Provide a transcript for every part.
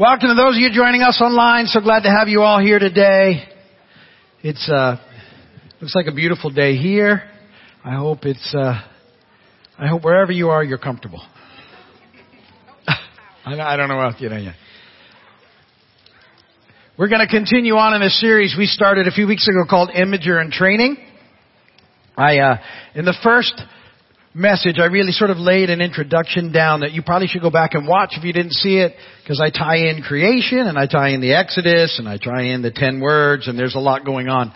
Welcome to those of you joining us online. So glad to have you all here today. It's uh, looks like a beautiful day here. I hope it's. Uh, I hope wherever you are, you're comfortable. I don't know what you know yet. We're going to continue on in a series we started a few weeks ago called Imager in Training. I uh, in the first message, I really sort of laid an introduction down that you probably should go back and watch if you didn't see it, because I tie in creation and I tie in the Exodus and I tie in the ten words and there's a lot going on.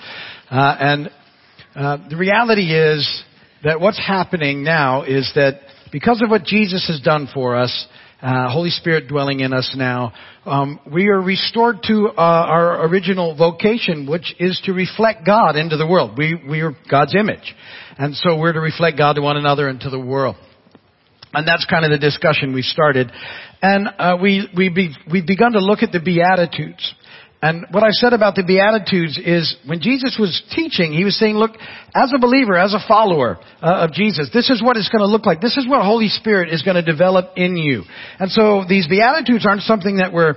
Uh, and uh, the reality is that what's happening now is that because of what Jesus has done for us, uh, Holy Spirit dwelling in us now, um, we are restored to uh, our original vocation, which is to reflect God into the world. We we are God's image, and so we're to reflect God to one another and to the world. And that's kind of the discussion we started, and uh, we we be, we've begun to look at the Beatitudes. And what I said about the Beatitudes is when Jesus was teaching, he was saying, look, as a believer, as a follower uh, of Jesus, this is what it's going to look like. This is what Holy Spirit is going to develop in you. And so these Beatitudes aren't something that we're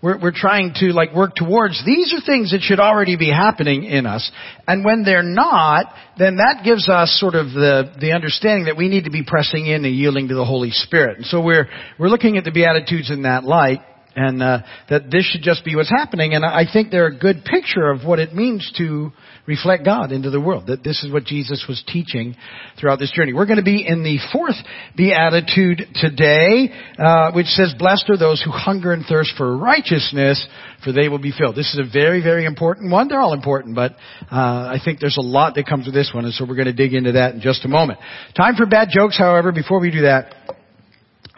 we're, we're, trying to like work towards. These are things that should already be happening in us. And when they're not, then that gives us sort of the, the understanding that we need to be pressing in and yielding to the Holy Spirit. And so we're, we're looking at the Beatitudes in that light and uh, that this should just be what's happening. And I think they're a good picture of what it means to reflect God into the world. That this is what Jesus was teaching throughout this journey. We're going to be in the fourth beatitude today, uh, which says, "Blessed are those who hunger and thirst for righteousness, for they will be filled." This is a very, very important one. They're all important, but uh, I think there's a lot that comes with this one, and so we're going to dig into that in just a moment. Time for bad jokes, however. Before we do that.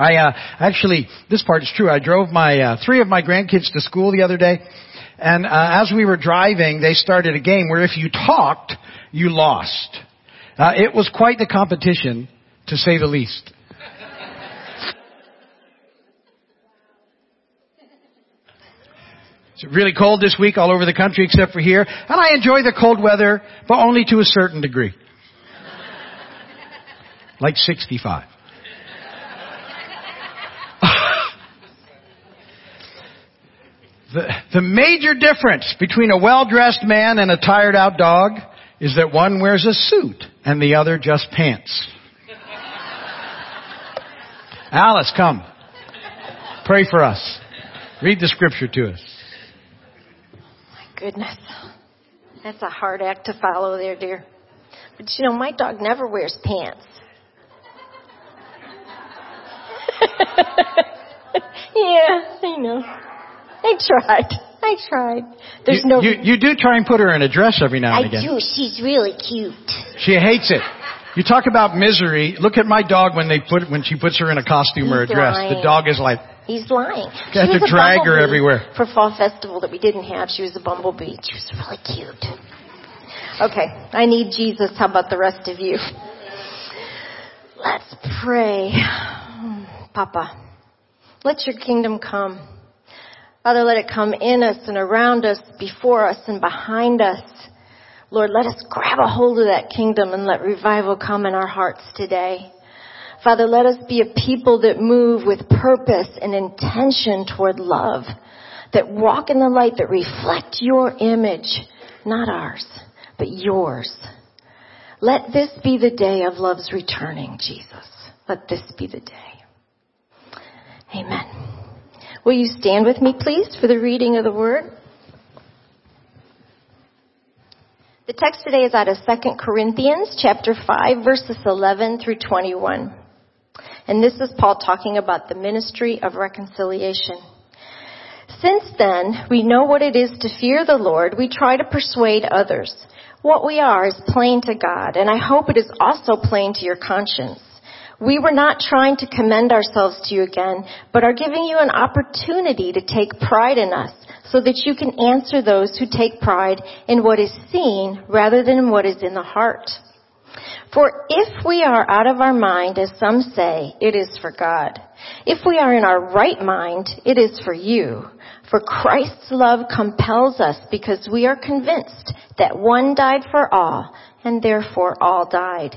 I uh, actually, this part is true. I drove my uh, three of my grandkids to school the other day, and uh, as we were driving, they started a game where if you talked, you lost. Uh, it was quite the competition, to say the least. It's really cold this week all over the country except for here, and I enjoy the cold weather, but only to a certain degree. Like 65. The, major difference between a well-dressed man and a tired out dog is that one wears a suit and the other just pants. Alice, come. Pray for us. Read the scripture to us. My goodness. That's a hard act to follow there, dear. But you know, my dog never wears pants. yeah, I know. I tried. I tried. There's you, no. You, you do try and put her in a dress every now and I again. do. She's really cute. She hates it. You talk about misery. Look at my dog when they put when she puts her in a costume He's or a dress. lying. The dog is like He's lying. You have She to was a drag her bumblebee everywhere. For fall festival that we didn't have, she was a bumblebee. She was really cute. Okay, I need Jesus. How about the rest of you? Let's pray. Papa, let your kingdom come. Father, let it come in us and around us, before us and behind us. Lord, let us grab a hold of that kingdom and let revival come in our hearts today. Father, let us be a people that move with purpose and intention toward love, that walk in the light, that reflect your image, not ours, but yours. Let this be the day of love's returning, Jesus. Let this be the day. Amen. Will you stand with me, please, for the reading of the word? The text today is out of 2 Corinthians chapter 5 verses 11 through 21. And this is Paul talking about the ministry of reconciliation. Since then, we know what it is to fear the Lord. We try to persuade others. What we are is plain to God, and I hope it is also plain to your conscience. We were not trying to commend ourselves to you again, but are giving you an opportunity to take pride in us so that you can answer those who take pride in what is seen rather than what is in the heart. For if we are out of our mind, as some say, it is for God. If we are in our right mind, it is for you. For Christ's love compels us because we are convinced that one died for all and therefore all died.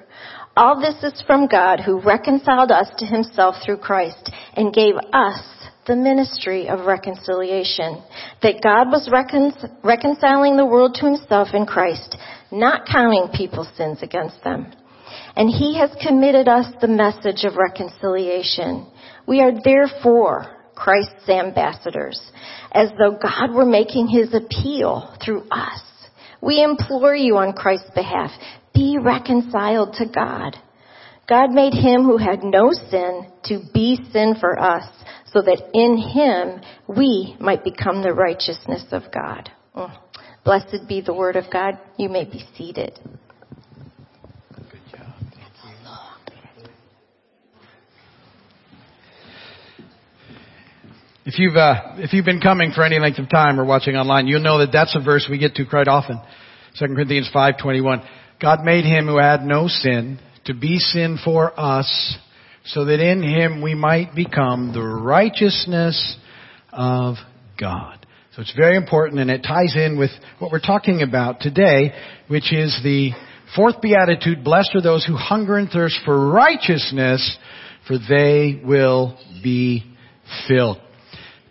All this is from God who reconciled us to himself through Christ and gave us the ministry of reconciliation. That God was recon- reconciling the world to himself in Christ, not counting people's sins against them. And he has committed us the message of reconciliation. We are therefore Christ's ambassadors, as though God were making his appeal through us. We implore you on Christ's behalf, be reconciled to God. God made him who had no sin to be sin for us, so that in him we might become the righteousness of God. Mm. Blessed be the word of God. You may be seated. If you've uh, if you've been coming for any length of time or watching online, you'll know that that's a verse we get to quite often. 2 Corinthians 5:21. God made him who had no sin to be sin for us, so that in him we might become the righteousness of God. So it's very important and it ties in with what we're talking about today, which is the fourth beatitude, blessed are those who hunger and thirst for righteousness, for they will be filled.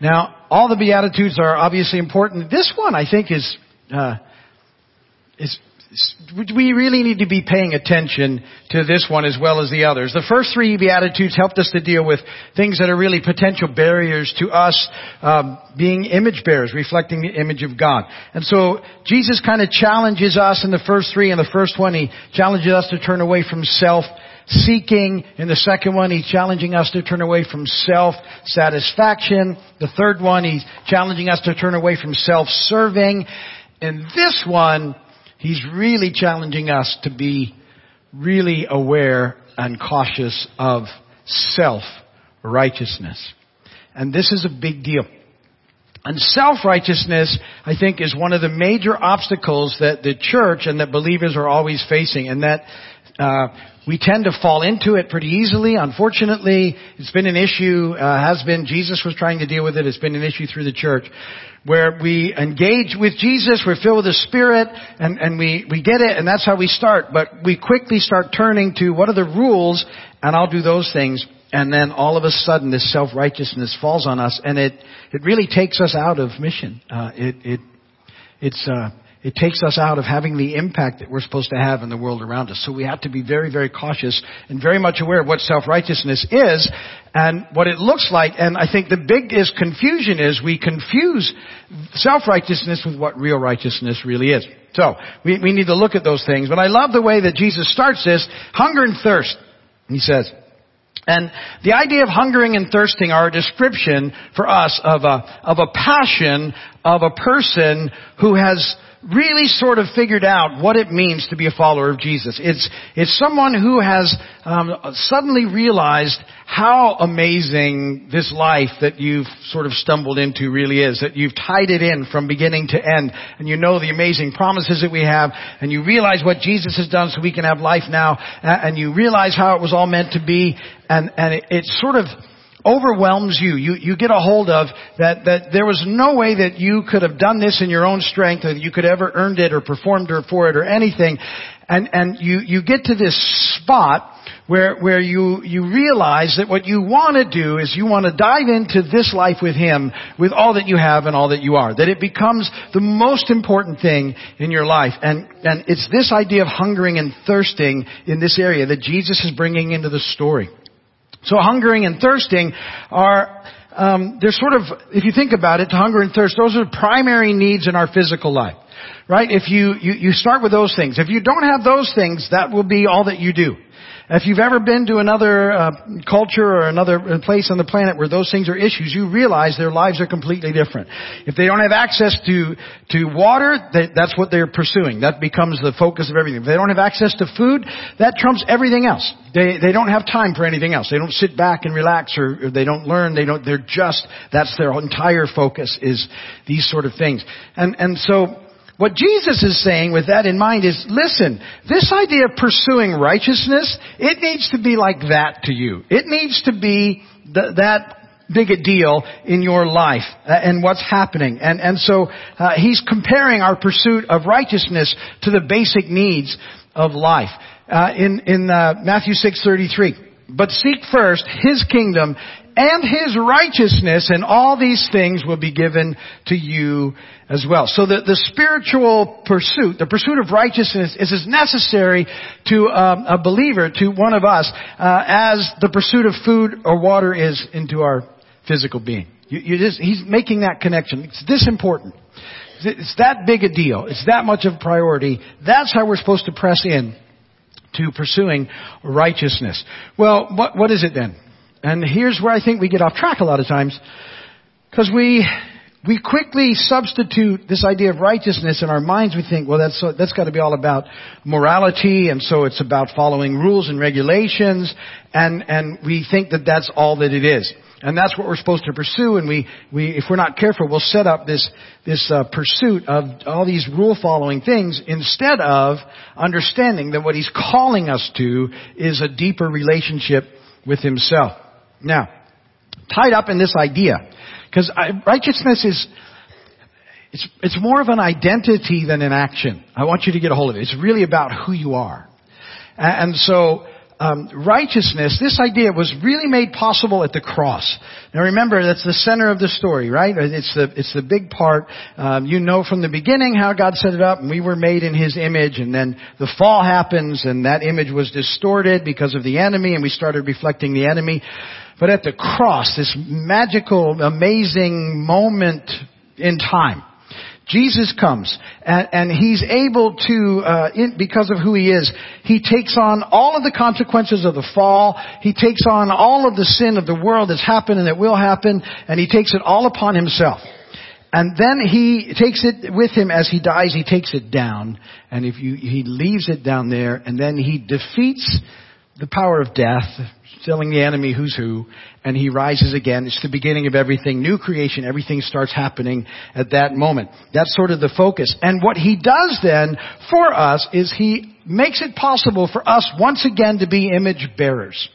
Now, all the Beatitudes are obviously important. This one, I think, is, uh, is, we really need to be paying attention to this one as well as the others. The first three Beatitudes helped us to deal with things that are really potential barriers to us um, being image bearers, reflecting the image of God. And so Jesus kind of challenges us in the first three. In the first one, he challenges us to turn away from self seeking. In the second one, he's challenging us to turn away from self-satisfaction. The third one, he's challenging us to turn away from self-serving. And this one, he's really challenging us to be really aware and cautious of self-righteousness. And this is a big deal. And self-righteousness, I think, is one of the major obstacles that the church and that believers are always facing, and that uh, we tend to fall into it pretty easily. Unfortunately, it's been an issue, uh, has been, Jesus was trying to deal with it, it's been an issue through the church, where we engage with Jesus, we're filled with the Spirit, and, and we, we get it, and that's how we start. But we quickly start turning to what are the rules, and I'll do those things. And then all of a sudden this self-righteousness falls on us, and it, it really takes us out of mission. Uh, it, it, it's, uh, it takes us out of having the impact that we're supposed to have in the world around us. So we have to be very, very cautious and very much aware of what self-righteousness is and what it looks like. And I think the biggest confusion is we confuse self-righteousness with what real righteousness really is. So we, we need to look at those things. But I love the way that Jesus starts this. Hunger and thirst. He says, and the idea of hungering and thirsting are a description for us of a, of a passion of a person who has really sort of figured out what it means to be a follower of Jesus. It's, it's someone who has um, suddenly realized how amazing this life that you've sort of stumbled into really is, that you've tied it in from beginning to end, and you know the amazing promises that we have, and you realize what Jesus has done so we can have life now, and you realize how it was all meant to be, and, and it, it sort of overwhelms you. You, you get a hold of that, that there was no way that you could have done this in your own strength or that you could ever earned it or performed or for it or anything. And, and you, you get to this spot where, where you, you realize that what you want to do is you want to dive into this life with Him with all that you have and all that you are. That it becomes the most important thing in your life. And, and it's this idea of hungering and thirsting in this area that Jesus is bringing into the story. So hungering and thirsting are, um, they're sort of, if you think about it, hunger and thirst, those are the primary needs in our physical life. Right? If you, you, you start with those things. If you don't have those things, that will be all that you do. If you've ever been to another uh, culture or another place on the planet where those things are issues, you realize their lives are completely different. If they don't have access to to water, they, that's what they're pursuing. That becomes the focus of everything. If they don't have access to food, that trumps everything else. They they don't have time for anything else. They don't sit back and relax, or, or they don't learn. They don't. They're just that's their entire focus is these sort of things. And and so what Jesus is saying with that in mind is, listen, this idea of pursuing righteousness, it needs to be like that to you. It needs to be th- that big a deal in your life uh, and what's happening. And, and so uh, he's comparing our pursuit of righteousness to the basic needs of life. Uh, in in uh, Matthew 6:33, but seek first his kingdom and his righteousness, and all these things will be given to you as well. So the, the spiritual pursuit, the pursuit of righteousness is as necessary to um, a believer, to one of us, uh, as the pursuit of food or water is into our physical being. You, you just, he's making that connection. It's this important. It's that big a deal. It's that much of a priority. That's how we're supposed to press in to pursuing righteousness. Well, what, what is it then? And here's where I think we get off track a lot of times. Because we, we quickly substitute this idea of righteousness in our minds. We think, well, that's, that's got to be all about morality, and so it's about following rules and regulations, and, and we think that that's all that it is. And that's what we're supposed to pursue, and we, we if we're not careful, we'll set up this, this uh, pursuit of all these rule following things instead of understanding that what he's calling us to is a deeper relationship with himself. Now, tied up in this idea, because righteousness is, it's, it's more of an identity than an action. I want you to get a hold of it. It's really about who you are. And so, um, righteousness, this idea was really made possible at the cross. Now remember, that's the center of the story, right? It's the it's the big part. Um, you know from the beginning how God set it up, and we were made in His image, and then the fall happens, and that image was distorted because of the enemy, and we started reflecting the enemy. But at the cross, this magical, amazing moment in time, Jesus comes and, and he's able to, uh, in, because of who he is, he takes on all of the consequences of the fall. He takes on all of the sin of the world that's happened and that will happen, and he takes it all upon himself. And then he takes it with him as he dies. He takes it down, and if you, he leaves it down there, and then he defeats the power of death, telling the enemy who's who, and he rises again. It's the beginning of everything. New creation. Everything starts happening at that moment. That's sort of the focus. And what he does then for us is he makes it possible for us once again to be image bearers.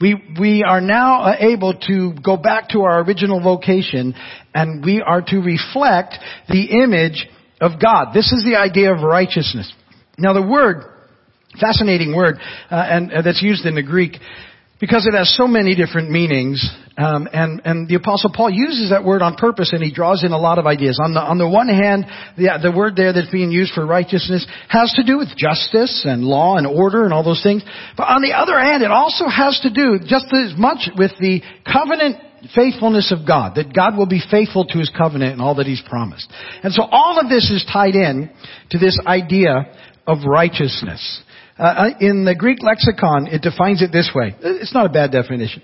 We, we are now uh, able to go back to our original vocation and we are to reflect the image of God. This is the idea of righteousness. Now the word, fascinating word, uh, and uh, that's used in the Greek, because it has so many different meanings. Um, and and the apostle Paul uses that word on purpose, and he draws in a lot of ideas. On the on the one hand, the the word there that's being used for righteousness has to do with justice and law and order and all those things. But on the other hand, it also has to do just as much with the covenant faithfulness of God, that God will be faithful to His covenant and all that He's promised. And so all of this is tied in to this idea of righteousness. Uh, uh, in the Greek lexicon, it defines it this way. It's not a bad definition.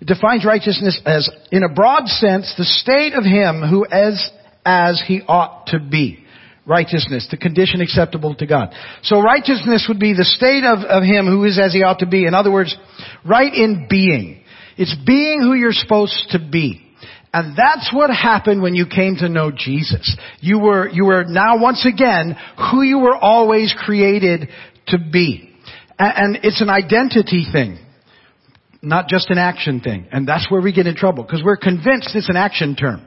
It defines righteousness as, in a broad sense, the state of him who is as he ought to be. Righteousness, the condition acceptable to God. So righteousness would be the state of, of him who is as he ought to be. In other words, right in being. It's being who you're supposed to be. And that's what happened when you came to know Jesus. You were, you were now once again who you were always created to be. And it's an identity thing, not just an action thing. And that's where we get in trouble, because we're convinced it's an action term.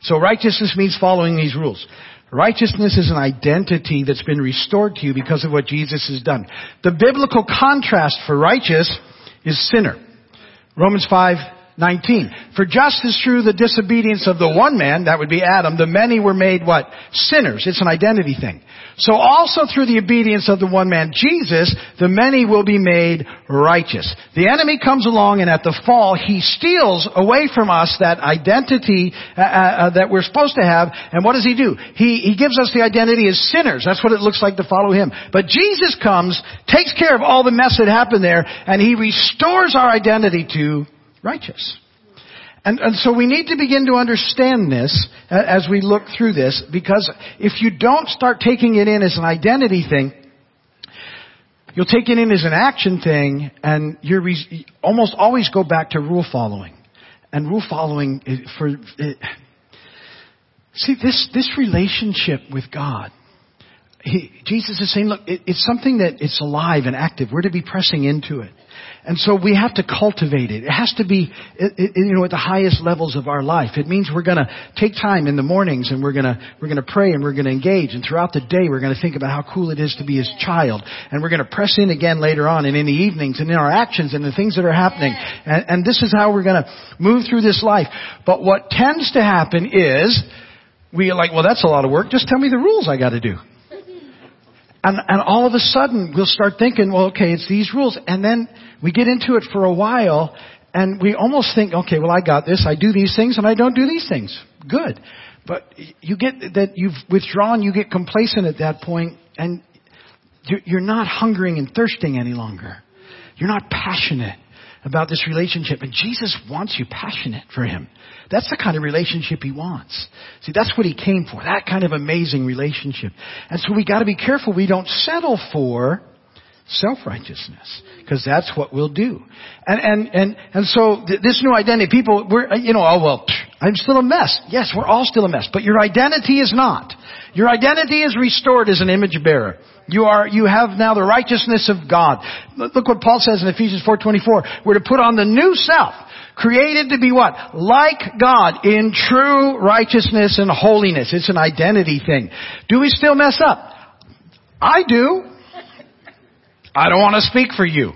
So righteousness means following these rules. Righteousness is an identity that's been restored to you because of what Jesus has done. The biblical contrast for righteous is sinner. Romans 5, 19. For just as through the disobedience of the one man, that would be Adam, the many were made what? Sinners. It's an identity thing. So also through the obedience of the one man, Jesus, the many will be made righteous. The enemy comes along and at the fall, he steals away from us that identity uh, uh, uh, that we're supposed to have. And what does he do? He, he gives us the identity as sinners. That's what it looks like to follow him. But Jesus comes, takes care of all the mess that happened there, and he restores our identity to righteous. And, and, so we need to begin to understand this uh, as we look through this, because if you don't start taking it in as an identity thing, you'll take it in as an action thing, and you almost always go back to rule following. And rule following uh, for it, see this this relationship with God. He, Jesus is saying, look, it, it's something that it's alive and active. We're to be pressing into it. And so we have to cultivate it. It has to be, you know, at the highest levels of our life. It means we're gonna take time in the mornings and we're gonna, we're gonna pray and we're gonna engage. And throughout the day we're gonna think about how cool it is to be His child. And we're gonna press in again later on and in the evenings and in our actions and the things that are happening. And, and this is how we're gonna move through this life. But what tends to happen is, we are like, well that's a lot of work. Just tell me the rules I gotta do. And, and all of a sudden, we'll start thinking, well, okay, it's these rules. And then we get into it for a while, and we almost think, okay, well, I got this. I do these things, and I don't do these things. Good. But you get that you've withdrawn, you get complacent at that point, and you're not hungering and thirsting any longer. You're not passionate about this relationship. And Jesus wants you passionate for Him. That's the kind of relationship He wants. See, that's what He came for. That kind of amazing relationship. And so we gotta be careful we don't settle for self-righteousness. Because that's what we'll do. And, and, and, and so th- this new identity, people, we're, uh, you know, oh well, I'm still a mess. Yes, we're all still a mess. But your identity is not. Your identity is restored as an image bearer. You are, you have now the righteousness of God. Look what Paul says in Ephesians 4.24. We're to put on the new self. Created to be what? Like God in true righteousness and holiness. It's an identity thing. Do we still mess up? I do. I don't want to speak for you.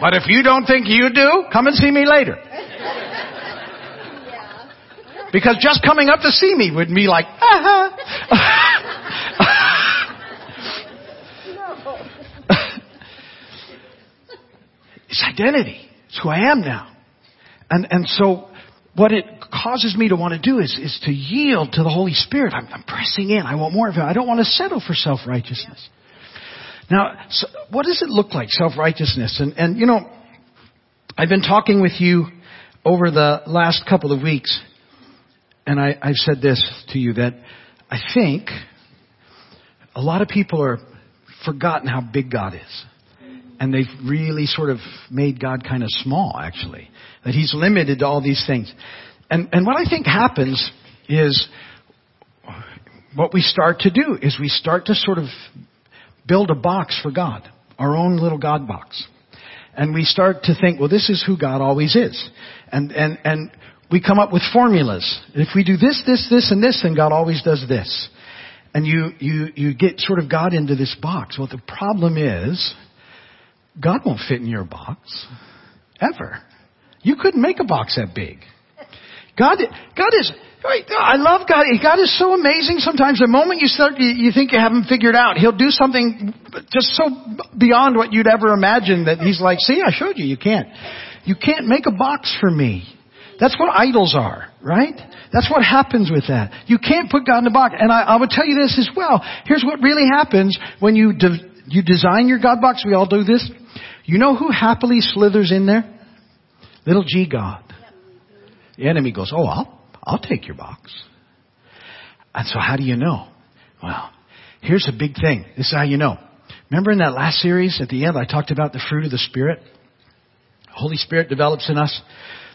But if you don't think you do, come and see me later. Because just coming up to see me would be like, ah. it's identity. It's who I am now. And, and so what it causes me to want to do is, is to yield to the Holy Spirit. I'm, I'm pressing in. I want more of Him. I don't want to settle for self-righteousness. Now, so what does it look like, self-righteousness? And, and, you know, I've been talking with you over the last couple of weeks and I, I've said this to you that I think a lot of people are forgotten how big God is. And they've really sort of made God kind of small, actually. That He's limited to all these things. And, and what I think happens is what we start to do is we start to sort of build a box for God, our own little God box. And we start to think, well, this is who God always is. And, and, and we come up with formulas. If we do this, this, this, and this, then God always does this. And you, you, you get sort of God into this box. Well, the problem is, God won't fit in your box. Ever. You couldn't make a box that big. God, God is, I love God. God is so amazing sometimes. The moment you start, you think you have Him figured out, He'll do something just so beyond what you'd ever imagine that He's like, see, I showed you, you can't. You can't make a box for me. That's what idols are, right? That's what happens with that. You can't put God in a box. And I, I would tell you this as well. Here's what really happens when you de- you design your God box. We all do this. You know who happily slithers in there? Little G God. The enemy goes, "Oh, I'll I'll take your box." And so, how do you know? Well, here's a big thing. This is how you know. Remember in that last series at the end, I talked about the fruit of the Spirit. Holy Spirit develops in us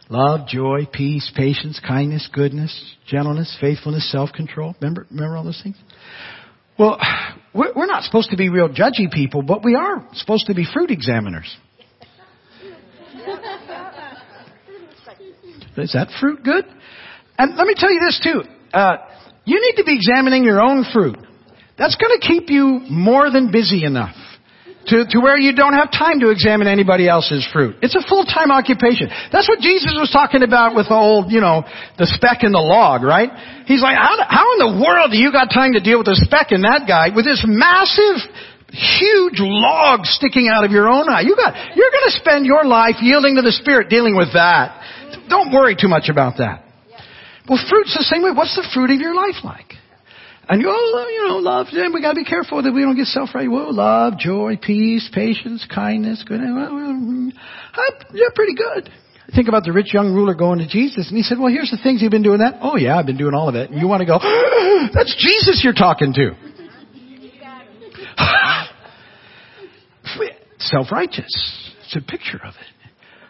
Love, joy, peace, patience, kindness, goodness, gentleness, faithfulness, self-control. Remember, remember all those things? Well, we're not supposed to be real judgy people, but we are supposed to be fruit examiners. Is that fruit good? And let me tell you this too. Uh, you need to be examining your own fruit. That's going to keep you more than busy enough. to, to where you don't have time to examine anybody else's fruit. It's a full-time occupation. That's what Jesus was talking about with the old, you know, the speck in the log, right? He's like, how, how in the world do you got time to deal with the speck in that guy with this massive, huge log sticking out of your own eye? You got, you're gonna spend your life yielding to the Spirit dealing with that. Don't worry too much about that. Well, fruit's the same way. What's the fruit of your life like? And you, oh, you know, love, then we gotta be careful that we don't get self-right. Well, love, joy, peace, patience, kindness, good. Well, well, mm, yeah, pretty good. Think about the rich young ruler going to Jesus and he said, well, here's the things you've been doing that. Oh yeah, I've been doing all of it. And you want to go, that's Jesus you're talking to. Self-righteous. It's a picture of it.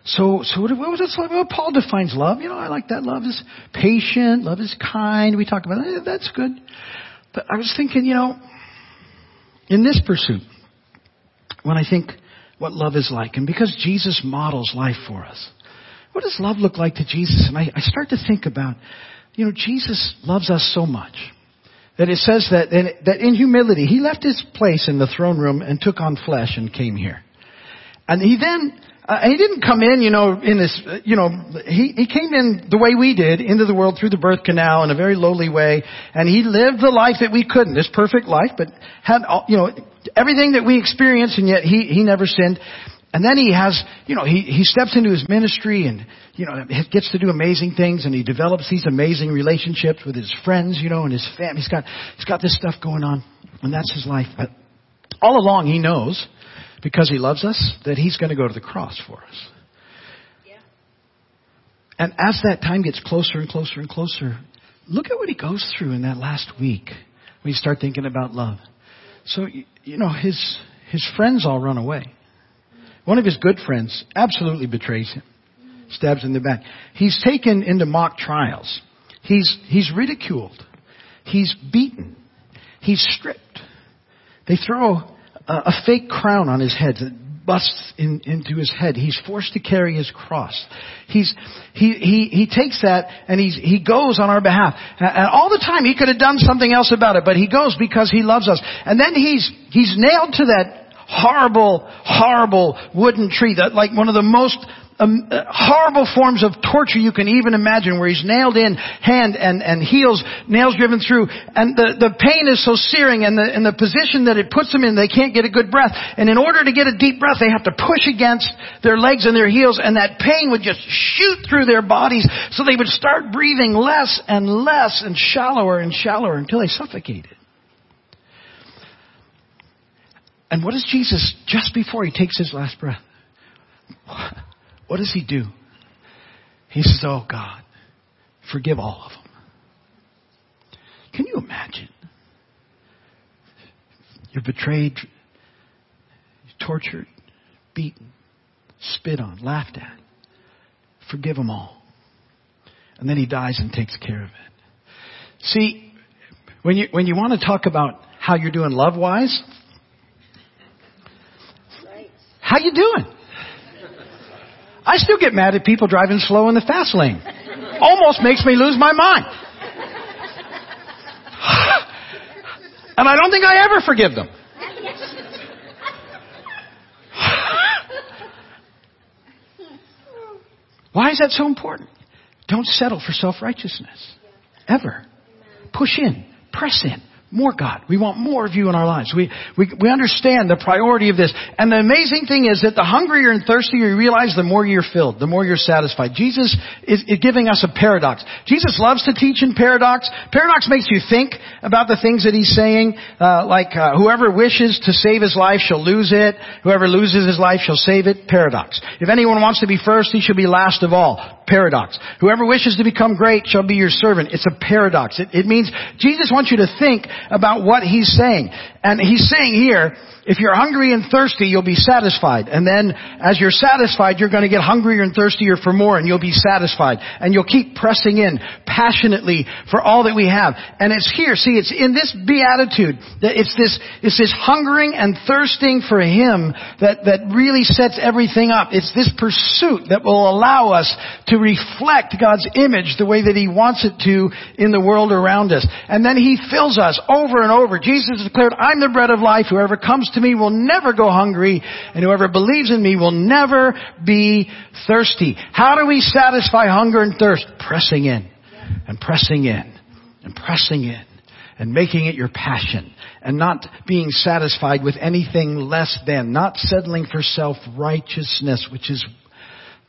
So, so what, what was like? Well, Paul defines love. You know, I like that. Love is patient. Love is kind. We talk about that. That's good. But I was thinking, you know, in this pursuit, when I think what love is like, and because Jesus models life for us, what does love look like to Jesus? And I, I start to think about, you know, Jesus loves us so much that it says that that in humility, he left his place in the throne room and took on flesh and came here. And he then uh, he didn't come in, you know, in this, uh, you know, he, he came in the way we did into the world through the birth canal in a very lowly way, and he lived the life that we couldn't, this perfect life, but had, all, you know, everything that we experience, and yet he, he never sinned. And then he has, you know, he, he steps into his ministry and, you know, he gets to do amazing things and he develops these amazing relationships with his friends, you know, and his family. He's got, he's got this stuff going on and that's his life. But all along he knows because he loves us, that he's going to go to the cross for us. Yeah. And as that time gets closer and closer and closer, look at what he goes through in that last week when you start thinking about love. So, you know, his, his friends all run away. One of his good friends absolutely betrays him, stabs in the back. He's taken into mock trials. He's, he's ridiculed. He's beaten. He's stripped. They throw a fake crown on his head that busts in, into his head. He's forced to carry his cross. He's, he, he, he takes that and he's, he goes on our behalf. And all the time he could have done something else about it, but he goes because he loves us. And then he's, he's nailed to that horrible, horrible wooden tree that like one of the most um, uh, horrible forms of torture you can even imagine where he's nailed in hand and, and heels, nails driven through. And the, the pain is so searing and the, and the position that it puts them in, they can't get a good breath. And in order to get a deep breath, they have to push against their legs and their heels and that pain would just shoot through their bodies so they would start breathing less and less and shallower and shallower until they suffocated. And what does Jesus, just before he takes his last breath, what does he do? He says, Oh God, forgive all of them. Can you imagine? You're betrayed, tortured, beaten, spit on, laughed at. Forgive them all. And then he dies and takes care of it. See, when you, when you want to talk about how you're doing love wise, how you doing? I still get mad at people driving slow in the fast lane. Almost makes me lose my mind. and I don't think I ever forgive them. Why is that so important? Don't settle for self-righteousness. Ever. Push in. Press in more God. We want more of you in our lives. We, we, we understand the priority of this. And the amazing thing is that the hungrier and thirstier you realize, the more you're filled, the more you're satisfied. Jesus is, is giving us a paradox. Jesus loves to teach in paradox. Paradox makes you think about the things that he's saying, uh, like uh, whoever wishes to save his life shall lose it. Whoever loses his life shall save it. Paradox. If anyone wants to be first, he shall be last of all. Paradox. Whoever wishes to become great shall be your servant. It's a paradox. It, it means Jesus wants you to think about what he's saying. And he's saying here, if you're hungry and thirsty, you'll be satisfied. And then as you're satisfied, you're going to get hungrier and thirstier for more and you'll be satisfied. And you'll keep pressing in passionately for all that we have. And it's here, see, it's in this beatitude that it's this, it's this hungering and thirsting for Him that, that really sets everything up. It's this pursuit that will allow us to reflect God's image the way that He wants it to in the world around us. And then He fills us over and over. Jesus declared, I'm I'm the bread of life. Whoever comes to me will never go hungry, and whoever believes in me will never be thirsty. How do we satisfy hunger and thirst? Pressing in, and pressing in, and pressing in, and making it your passion, and not being satisfied with anything less than, not settling for self-righteousness, which is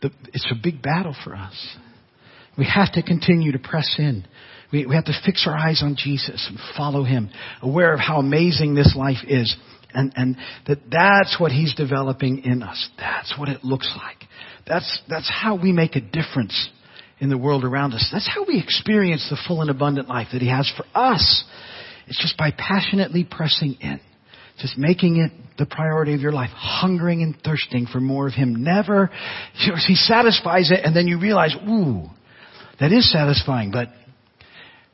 the, it's a big battle for us. We have to continue to press in. We, we have to fix our eyes on Jesus and follow Him, aware of how amazing this life is. And, and that that's what He's developing in us. That's what it looks like. That's, that's how we make a difference in the world around us. That's how we experience the full and abundant life that He has for us. It's just by passionately pressing in. Just making it the priority of your life. Hungering and thirsting for more of Him. Never, He satisfies it and then you realize, ooh, that is satisfying, but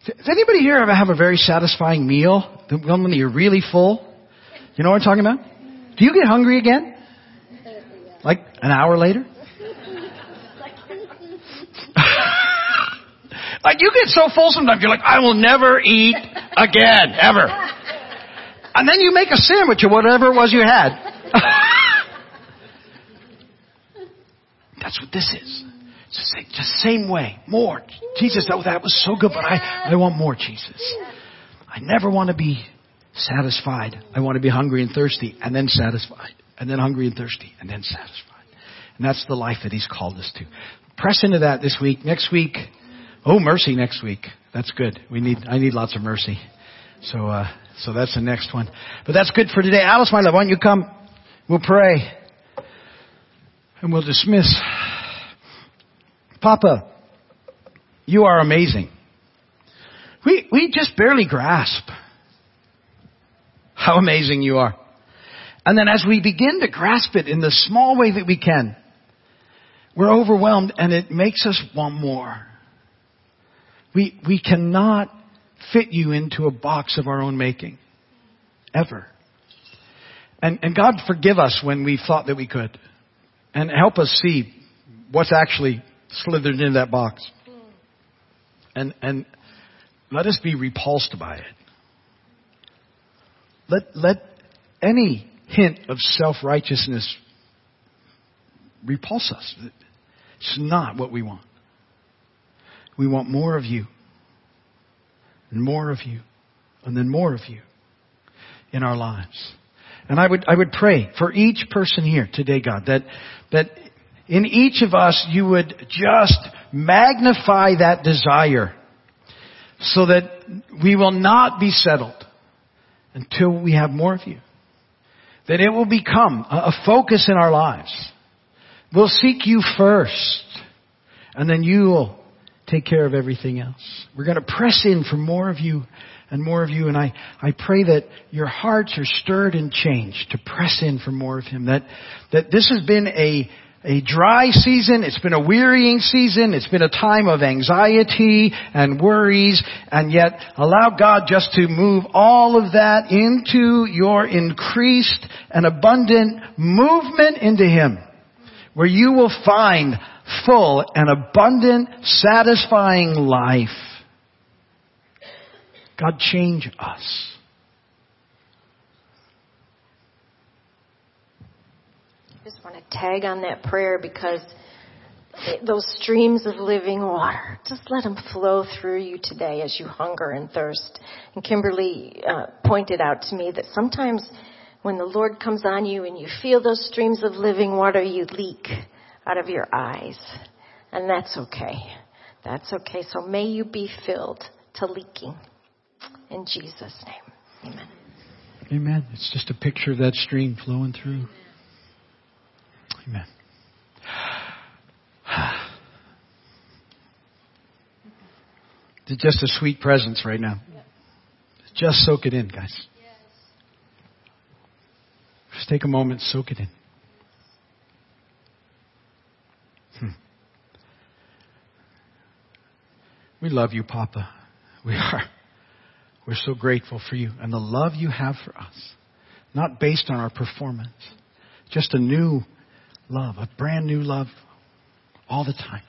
does anybody here ever have a very satisfying meal? The one when you're really full? You know what I'm talking about? Do you get hungry again? Like an hour later? like you get so full sometimes you're like, I will never eat again, ever. And then you make a sandwich or whatever it was you had. That's what this is. Just, just same way. More. Jesus, oh, that was so good, but I, I want more, Jesus. I never want to be satisfied. I want to be hungry and thirsty and then satisfied. And then hungry and thirsty and then satisfied. And that's the life that He's called us to. Press into that this week. Next week, oh, mercy next week. That's good. We need, I need lots of mercy. So, uh, so that's the next one. But that's good for today. Alice, my love, why don't you come? We'll pray. And we'll dismiss. Papa, you are amazing. We, we just barely grasp how amazing you are. And then as we begin to grasp it in the small way that we can, we're overwhelmed and it makes us want more. We, we cannot fit you into a box of our own making. Ever. And, and God forgive us when we thought that we could. And help us see what's actually slithered into that box. Mm. And, and let us be repulsed by it. Let, let any hint of self-righteousness repulse us. It's not what we want. We want more of you. And more of you. And then more of you in our lives. And I would, I would pray for each person here today, God, that, that in each of us you would just magnify that desire so that we will not be settled until we have more of you. That it will become a focus in our lives. We'll seek you first and then you will take care of everything else. We're going to press in for more of you and more of you. And I, I pray that your hearts are stirred and changed to press in for more of Him. That, that this has been a, a dry season. It's been a wearying season. It's been a time of anxiety and worries. And yet allow God just to move all of that into your increased and abundant movement into Him. Where you will find full and abundant, satisfying life. God change us. want to tag on that prayer because those streams of living water, just let them flow through you today as you hunger and thirst. And Kimberly uh, pointed out to me that sometimes when the Lord comes on you and you feel those streams of living water, you leak out of your eyes. And that's okay. That's okay. So may you be filled to leaking. In Jesus' name. Amen. Amen. It's just a picture of that stream flowing through. Amen. It's just a sweet presence right now. Just soak it in, guys. Just take a moment, soak it in. Hmm. We love you, Papa. We are. We're so grateful for you and the love you have for us. Not based on our performance. Just a new love, a brand new love all the time.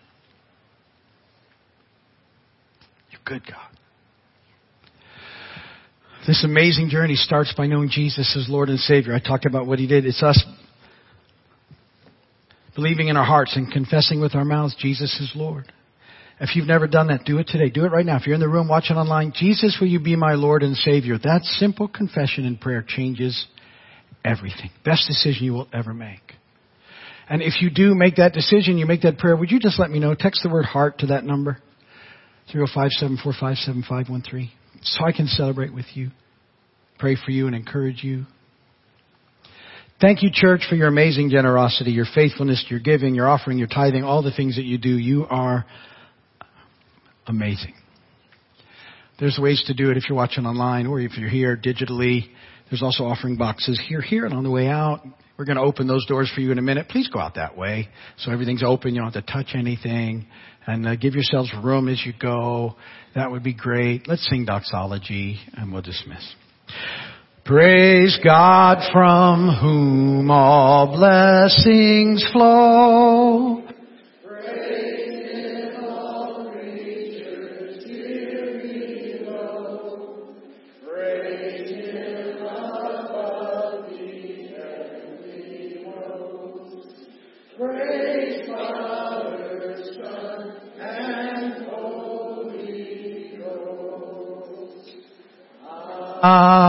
You're good, God. This amazing journey starts by knowing Jesus as Lord and Savior. I talked about what He did. It's us believing in our hearts and confessing with our mouths Jesus is Lord. If you've never done that, do it today. Do it right now. If you're in the room watching online, Jesus, will you be my Lord and Savior? That simple confession and prayer changes everything. Best decision you will ever make. And if you do make that decision, you make that prayer, would you just let me know? Text the word heart to that number. 305-745-7513. So I can celebrate with you, pray for you and encourage you. Thank you, church, for your amazing generosity, your faithfulness, your giving, your offering, your tithing, all the things that you do. You are amazing. There's ways to do it if you're watching online or if you're here digitally. There's also offering boxes here, here, and on the way out. We're going to open those doors for you in a minute. Please go out that way so everything's open. You don't have to touch anything. And uh, give yourselves room as you go. That would be great. Let's sing doxology and we'll dismiss. Praise God from whom all blessings flow. Amen.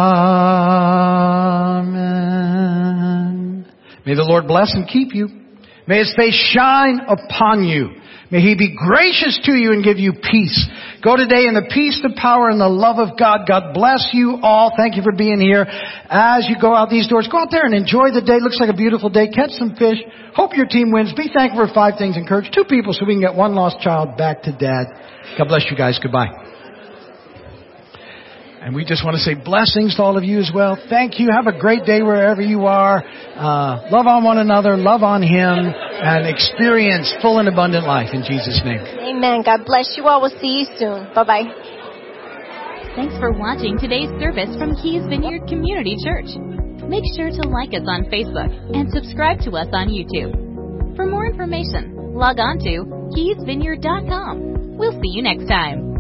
May the Lord bless and keep you. May His face shine upon you. May He be gracious to you and give you peace. Go today in the peace, the power, and the love of God. God bless you all. Thank you for being here. As you go out these doors, go out there and enjoy the day. Looks like a beautiful day. Catch some fish. Hope your team wins. Be thankful for five things. Encourage two people so we can get one lost child back to dad. God bless you guys. Goodbye. And we just want to say blessings to all of you as well. Thank you. Have a great day wherever you are. Uh, love on one another, love on Him, and experience full and abundant life in Jesus' name. Amen. God bless you all. We'll see you soon. Bye bye. Thanks for watching today's service from Keys Vineyard Community Church. Make sure to like us on Facebook and subscribe to us on YouTube. For more information, log on to keysvineyard.com. We'll see you next time.